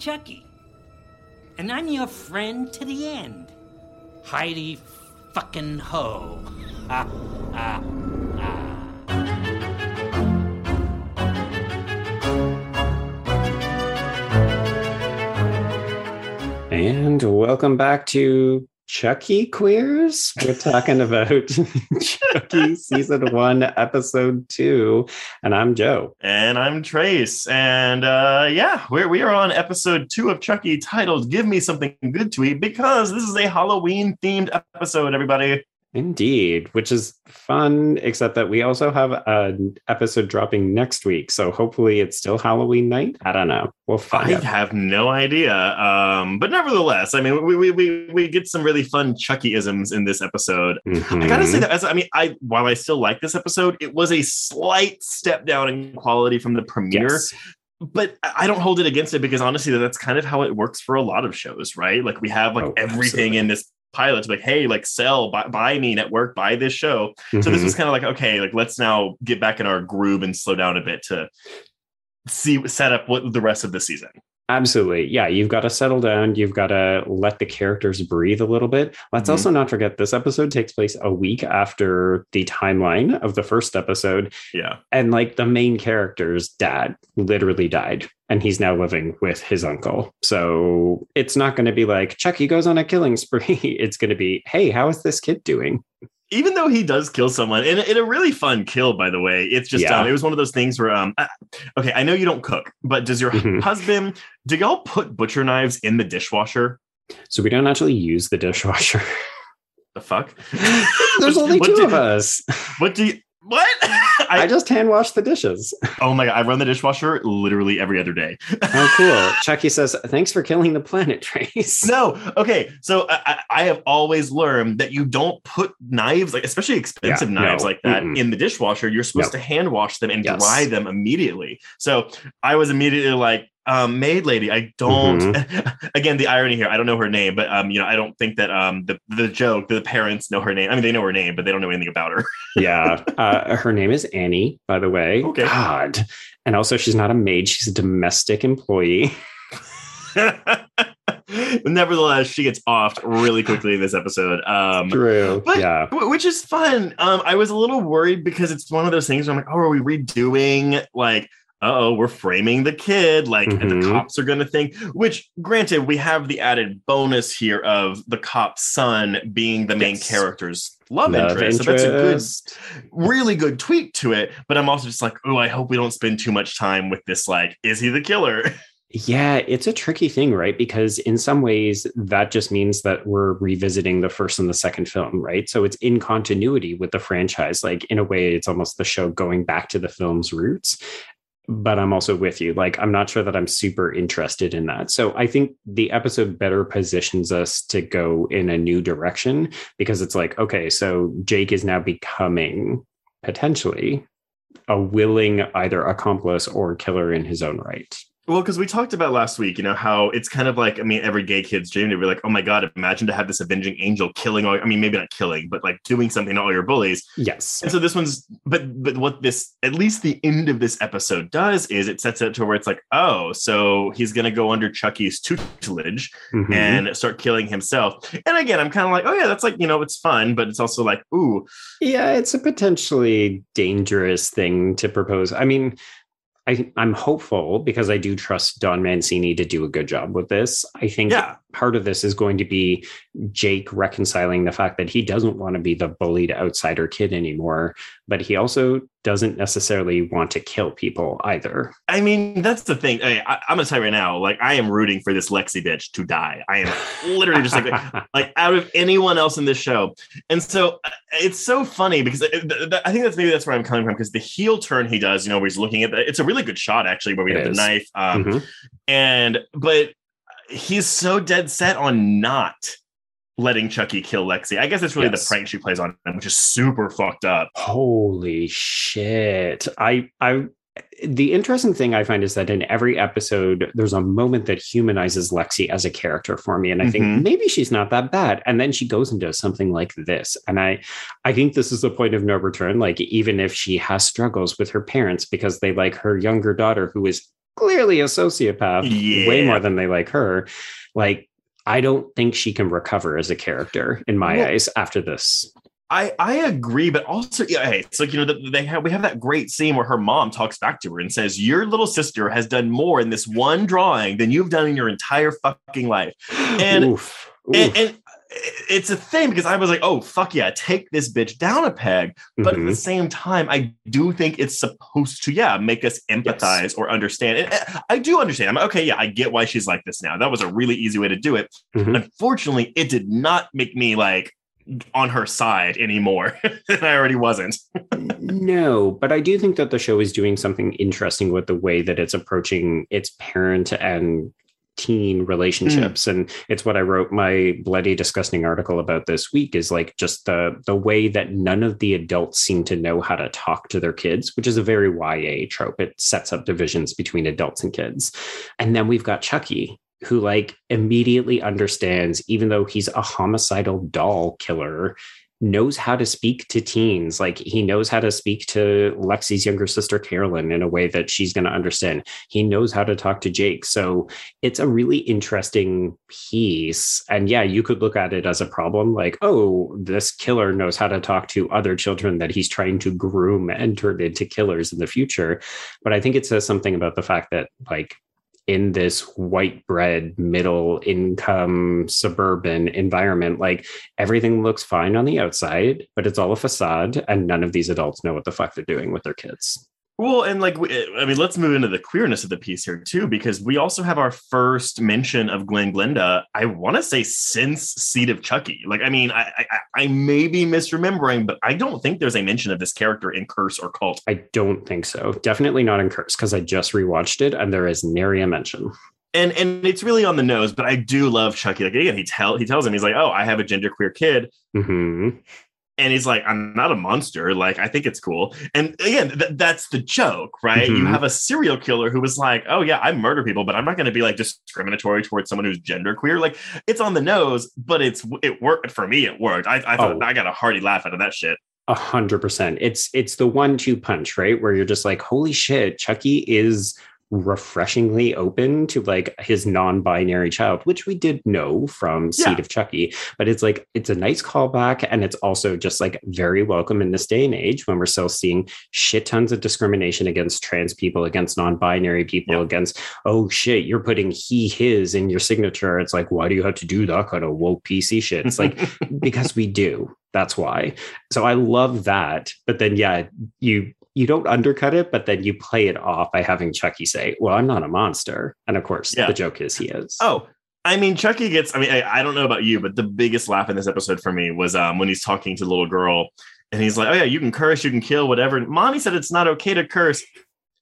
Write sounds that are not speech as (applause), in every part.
Chucky. And I'm your friend to the end. Heidi fucking ho. Ah, ah. And welcome back to Chucky Queers. We're talking about (laughs) Chucky season one, episode two. And I'm Joe. And I'm Trace. And uh, yeah, we're, we are on episode two of Chucky titled Give Me Something Good to Eat because this is a Halloween themed episode, everybody. Indeed, which is fun, except that we also have an episode dropping next week. So hopefully it's still Halloween night. I don't know. We'll find I out. have no idea. Um, but nevertheless, I mean, we, we, we, we get some really fun Chucky isms in this episode. I gotta say Mhm. that as I mean, I while I still like this episode, it was a slight step down in quality from the premiere. Yes. but I don't hold it against it because honestly, that's kind of how it works for a lot of shows, right? Like we have like Oh, everything absolutely. in this pilot to like, hey, like sell, buy, buy me network, buy this show. So this Mhm. was kind of like, okay, like let's now get back in our groove and slow down a bit to see set up what the rest of the season. Absolutely. Yeah, you've got to settle down. You've got to let the characters breathe a little bit. Let's Mhm. also not forget this episode takes place a week after the timeline of the first episode. Yeah. And like the main character's dad literally died and he's now living with his uncle. So it's not going to be like Chucky goes on a killing (laughs) spree. It's going to be, hey, how is this kid doing? Even though he does kill someone in, in a really fun kill, by the way, it's just Yeah. um, it was one of those things where um, uh, okay, I know you don't cook, but does your Mhm. husband do y'all put butcher knives in the dishwasher? So we don't actually use the dishwasher. The fuck? (laughs) There's only two do- of us. What do you? What? I (laughs) just hand wash the dishes. Oh my god, I run the dishwasher literally every other day. Oh, cool. (laughs) Chucky says, thanks for killing the planet, Trace. no, okay. So I, I- I have always learned that you don't put knives, like especially expensive Yeah, knives no. like that, Mm-mm. in the dishwasher. You're supposed No. to hand wash them and Yes. dry them immediately. So I was immediately like, um, maid lady, I don't. Mm-hmm. (laughs) again, the irony here, I don't know her name, but um, you know, I don't think that um the the joke, the parents know her name. I mean, they know her name, but they don't know anything about her. (laughs) yeah. Uh, her name is Annie, by the way. Okay. God. And also, she's not a maid, she's a domestic employee. (laughs) Nevertheless, she gets offed really quickly in this episode. Um, True. but- yeah. Wh- which is fun. Um, I was a little worried because it's one of those things where I'm like, oh, are we redoing like, oh, we're framing the kid, like and Mhm. the cops are gonna think. Which, granted, we have the added bonus here of the cop's son being the main Yes. character's love, Love interest. So that's a good, really good tweak to it. But I'm also just like, oh, I hope we don't spend too much time with this. Like, is he the killer? (laughs) Yeah, it's a tricky thing, right? Because in some ways, that just means that we're revisiting the first and the second film, right? So it's in continuity with the franchise. Like, in a way, it's almost the show going back to the film's roots. But I'm also with you. Like, I'm not sure that I'm super interested in that. So I think the episode better positions us to go in a new direction because it's like, okay, so Jake is now becoming potentially a willing either accomplice or killer in his own right. Well, because we talked about last week, you know, how it's kind of like, I mean, every gay kid's dream to be like, oh my God, imagine to have this avenging angel killing all, I mean, maybe not killing, but like doing something to all your bullies. Yes. And so this one's, but, but what this, at least the end of this episode does is it sets it to where it's like, oh, so he's going to go under Chucky's tutelage Mhm. and start killing himself. And again, I'm kind of like, oh yeah, that's like, you know, it's fun, but it's also like, ooh, yeah, it's a potentially dangerous thing to propose. I mean, I, I'm hopeful because I do trust Don Mancini to do a good job with this. I think yeah. part of this is going to be Jake reconciling the fact that he doesn't want to be the bullied outsider kid anymore, but he also doesn't necessarily want to kill people either. I mean, that's the thing. I, I'm gonna tell you right now, like I am rooting for this Lexi bitch to die. I am literally just like, (laughs) like out of anyone else in this show. And so uh, it's so funny because th- I think that's maybe that's where I'm coming from because the heel turn he does, you know, where he's looking at the, it's a really good shot actually, where we It have the knife. Um, Mhm. and but he's so dead set on not letting Chucky kill Lexi. I guess it's really Yes. the prank she plays on him, which is super fucked up. Holy shit. I I the interesting thing I find is that in every episode, there's a moment that humanizes Lexi as a character for me. And I think Mhm. maybe she's not that bad. And then she goes into something like this. And I I think this is the point of no return. Like, even if she has struggles with her parents because they like her younger daughter who is clearly a sociopath, Yeah. way more than they like her. Like, I don't think she can recover as a character in my Well- eyes after this. I I agree, but also yeah, hey, it's like you know they have we have that great scene where her mom talks back to her and says, "Your little sister has done more in this one drawing than you've done in your entire fucking life." And- Oof. Oof. and it's a thing because I was like, "Oh fuck yeah, take this bitch down a peg." But at Mhm. the same time, I do think it's supposed to, yeah, make us empathize or understand. And uh, I do understand. I'm like, okay, yeah, I get why she's like this now. That was a really easy way to do it. Mhm. Unfortunately, it did not make me like on her side anymore. (laughs) and I already wasn't. (laughs) no, but I do think that the show is doing something interesting with the way that it's approaching its parent and teen relationships hmm. and it's what i wrote my bloody disgusting article about this week is like just the the way that none of the adults seem to know how to talk to their kids which is a very ya trope it sets up divisions between adults and kids and then we've got chucky who like immediately understands even though he's a homicidal doll killer knows how to speak to teens. Like he knows how to speak to Lexi's younger sister, Caroline, in a way that she's going to understand. He knows how to talk to Jake. So it's a really interesting piece. And yeah, you could look at it as a problem like, oh, this killer knows how to talk to other children that he's trying to groom and turn into killers in the future. But I think it says something about the fact that, like, in this white bread middle income suburban environment like everything looks fine on the outside but it's all a facade and none of these adults know what the fuck they're doing with their kids Well, and like, I mean, let's move into the queerness of the piece here too, because we also have our first mention of Glen Glenda. I want to say since Seed of Chucky. Like, I mean, I, I I may be misremembering, but I don't think there's a mention of this character in Curse or Cult. i don't think so definitely not in curse because i just rewatched it and there is nary a mention And and it's really on the nose, but I do love Chucky. Like again, he tell he tells him he's like, oh, I have a genderqueer kid. hmm and he's like i'm not a monster like i think it's cool and again th- that's the joke right you Mhm. have a serial killer who was like oh yeah i murder people but i'm not going to be like discriminatory towards someone who's genderqueer like it's on the nose but it's it worked for me it worked i, I thought Oh. i got a hearty laugh out of that shit A hundred percent. It's it's the one-two punch, right? Where you're just like, holy shit, Chucky is refreshingly open to like his non-binary child, which we did know from Seed Yeah. of Chucky. But it's like it's a nice callback, and it's also just like very welcome in this day and age when we're still seeing shit tons of discrimination against trans people, against non-binary people, Yeah. against oh shit, you're putting he his in your signature. It's like, why do you have to do that kind of woke PC shit? It's like (laughs) because we do. That's why. So I love that. But then yeah, you you don't undercut it, but then you play it off by having Chucky say, Well, I'm not a monster. And of course, Yeah. the joke is he is. oh I mean, Chucky gets. I mean, I, I don't know about you, but the biggest laugh in this episode for me was um, when he's talking to the little girl, and he's like, "Oh yeah, you can curse, you can kill, whatever." And Mommy said it's not okay to curse.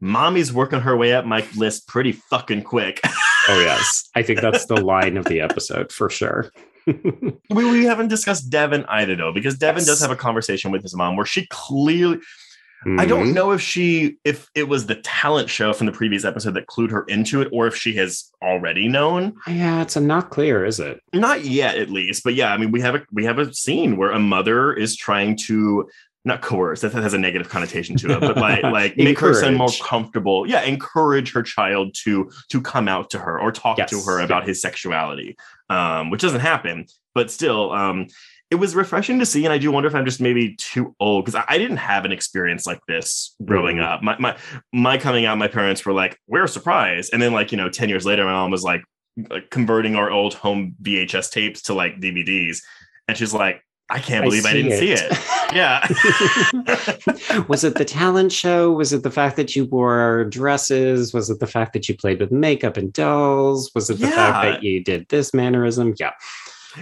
Mommy's working her way up my list pretty fucking quick. (laughs) Oh, yes. I think that's the line of the episode for sure. (laughs) We, we haven't discussed Devon either, though, because Devon Yes. does have a conversation with his mom where she clearly. I don't Mhm. know if she, if it was the talent show from the previous episode that clued her into it, or if she has already known. Yeah, it's a not clear, is it? Not yet, at least. But yeah, I mean, we have a we have a scene where a mother is trying to not coerce. That has a negative connotation to it, but like (laughs) like make her son more comfortable. Yeah, encourage her child to to come out to her or talk to her about his sexuality, um, which doesn't happen. But still, um, it was refreshing to see, and I do wonder if I'm just maybe too old because I, I didn't have an experience like this growing Mhm. up. My my my coming out, my parents were like, "We're surprised," and then like you know, ten years later, my mom was like like, converting our old home VHS tapes to like DVDs, and she's like, "I can't believe I, didn't see it." Yeah. (laughs) (laughs) was it the talent show? Was it the fact that you wore dresses? Was it the fact that you played with makeup and dolls? Was it the fact that you did this mannerism? Yeah.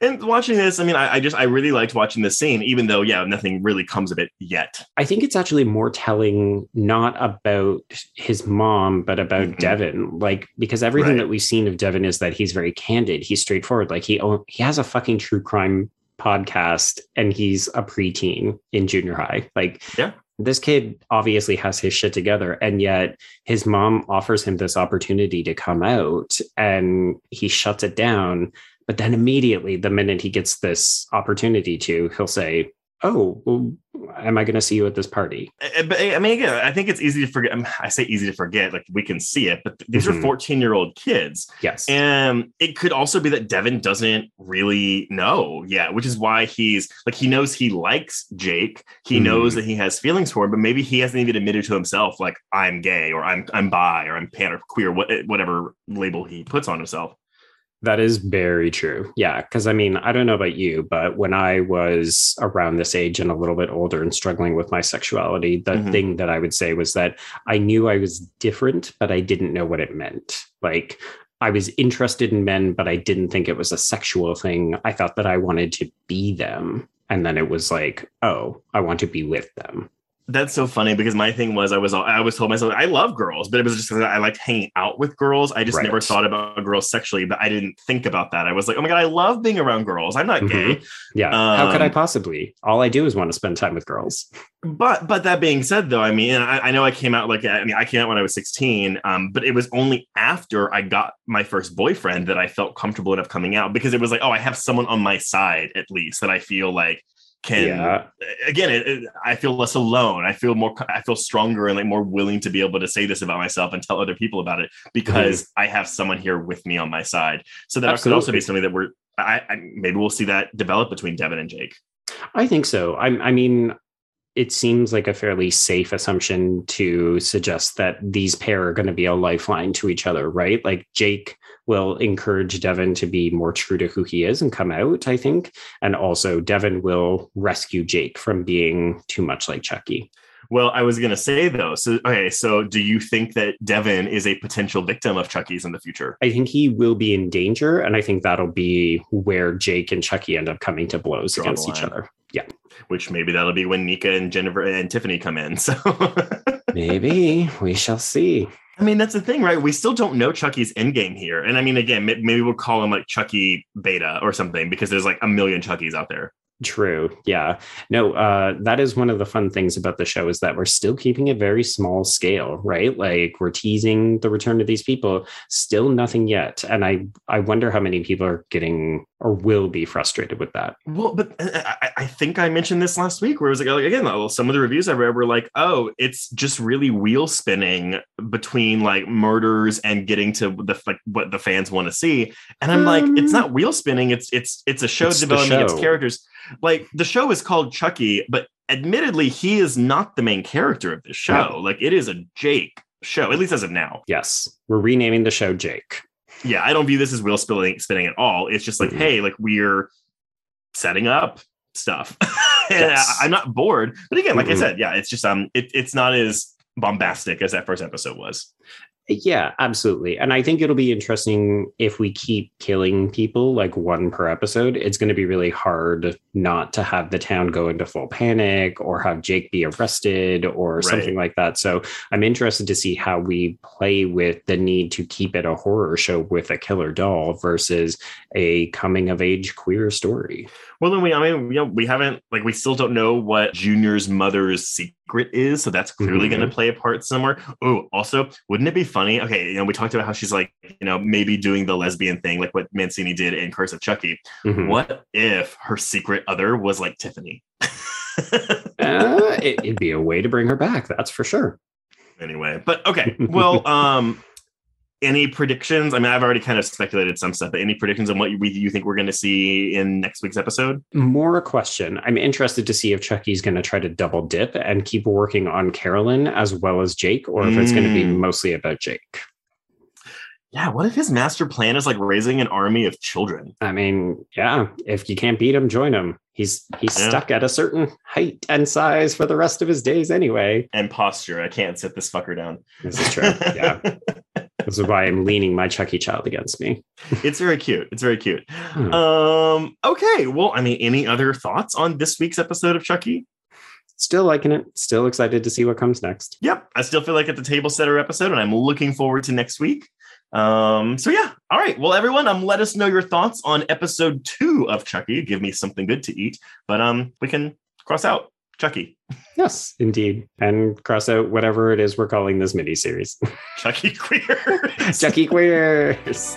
And watching this, I mean, I, I just I really liked watching this scene, even though yeah, nothing really comes of it yet. I think it's actually more telling not about his mom, but about Mhm. Devon. Like because everything Right. that we've seen of Devon is that he's very candid, he's straightforward. Like he own, he has a fucking true crime podcast, and he's a preteen in junior high. Like Yeah. this kid obviously has his shit together, and yet his mom offers him this opportunity to come out, and he shuts it down. But then immediately, the minute he gets this opportunity to, he'll say, oh well am I going to see you at this party? Uh, But I mean, again, I think it's easy to forget. um, I say easy to forget, like we can see it, but these Mhm. are 14 year old kids. Yes. And it could also be that Devon doesn't really know yet, which is why he's like, he knows he likes Jake. He Mhm. knows that he has feelings for him, but maybe he hasn't even admitted to himself, like, I'm gay or I'm, I'm bi or I'm pan or queer, whatever label he puts on himself. That is very true. Yeah. Cause I mean, I don't know about you, but when I was around this age and a little bit older and struggling with my sexuality, the Mhm. thing that I would say was that I knew I was different, but I didn't know what it meant. Like, I was interested in men, but I didn't think it was a sexual thing. I thought that I wanted to be them. And then it was like, oh, I want to be with them. That's so funny because my thing was I was I was told myself I love girls, but it was just because I liked hanging out with girls. I just Right. never thought about girls sexually, but I didn't think about that. I was like, oh my god, I love being around girls. I'm not gay. Yeah. How could I Um, possibly? All I do is want to spend time with girls. But but that being said, though, I mean, I, I know I came out like I mean, I came out when I was 16, um, but it was only after I got my first boyfriend that I felt comfortable enough coming out because it was like, oh, I have someone on my side at least that I feel like can yeah. again it, it- i feel less alone. I feel more i feel stronger and like more willing to be able to say this about myself and tell other people about it because i have someone here with me on my side. So that could also be something that we're I, I maybe we'll see that develop between devon and jake. I think so. I, I mean, it seems like a fairly safe assumption to suggest that these pair are going to be a lifeline to each other, right? Like Jake will encourage Devon to be more true to who he is and come out, I think. And also, Devon will rescue Jake from being too much like Chucky. well i was going to say though so okay so do you think that devon is a potential victim of chucky's in the future I think he will be in danger. And I think that'll be where Jake and Chucky end up coming to blows Draw against each line. Other. which maybe that'll be when nica and jennifer and tiffany come in (laughs) so Maybe we shall see. I mean, that's the thing, right? We still don't know Chucky's end game here. And I mean, again, maybe we'll call him like Chucky Beta or something because there's like a million Chuckies out there. True. Yeah. No, uh, that is one of the fun things about the show is that we're still keeping it very small scale, right? Like we're teasing the return of these people, still nothing yet. And I, I wonder how many people are getting or will be frustrated with that. Well, but uh, I, I- I think I mentioned this last week where it was like, like, again, well, some of the reviews I read were like, oh, it's just really wheel spinning between like murders and getting to the like what the fans want to see. And I'm like, it's Um, not wheel spinning. It's it's it's a show It's developing its characters. Like the show is called Chucky, but admittedly, he is not the main character of this show. No. Like it is a Jake show, at least as of now. Yes. We're renaming the show Jake. Yeah, I don't view this as wheel spinning spinning at all. It's just like, Mhm. hey, like we're setting up stuff. (laughs) and Yes. I, am not bored. But again, like I Mhm. said, yeah, it's just um it, it's not as bombastic as that first episode was. Yeah, absolutely. And I think it'll be interesting if we keep killing people like one per episode. It's going to be really hard not to have the town go into full panic or have Jake be arrested or Right. something like that. So I'm interested to see how we play with the need to keep it a horror show with a killer doll versus a coming of age queer story. Well, then we, I mean, you know, we haven't, like, we still don't know what Junior's mother's secret is. So that's clearly Mhm. going to play a part somewhere. Oh, also, wouldn't it be funny? Okay, you know, we talked about how she's like, you know, maybe doing the lesbian thing, like what Mancini did in Curse of Chucky. Mhm. What if her secret other was like Tiffany? (laughs) Uh, it, it'd be a way to bring her back. That's for sure. anyway, but okay. (laughs) Well, um, any predictions? I mean, I've already kind of speculated some stuff, but any predictions on what you, you think we're going to see in next week's episode? More a question. I'm interested to see if Chucky's going to try to double dip and keep working on Caroline as well as Jake, or if it's going to be Mm. mostly about Jake. Yeah. What if his master plan is like raising an army of children? I mean, yeah, if you can't beat him, join him. He's he's Yeah. stuck at a certain height and size for the rest of his days anyway. And posture. I can't sit this fucker down. This is true. yeah. (laughs) This is why I'm leaning my Chucky child against me. (laughs) it's very cute. It's very cute. Hmm. Um, okay. Well, I mean, any other thoughts on this week's episode of Chucky? Still liking it. Still excited to see what comes next. Yep. I still feel like it's a table setter episode, and I'm looking forward to next week. Um, so yeah. All right. Well, everyone, um, let us know your thoughts on episode two of Chucky. Give me something good to eat. But um, we can cross out Chucky. Yes, indeed. And cross out whatever it is we're calling this mini series. Chucky queer. (laughs) Chucky Queers.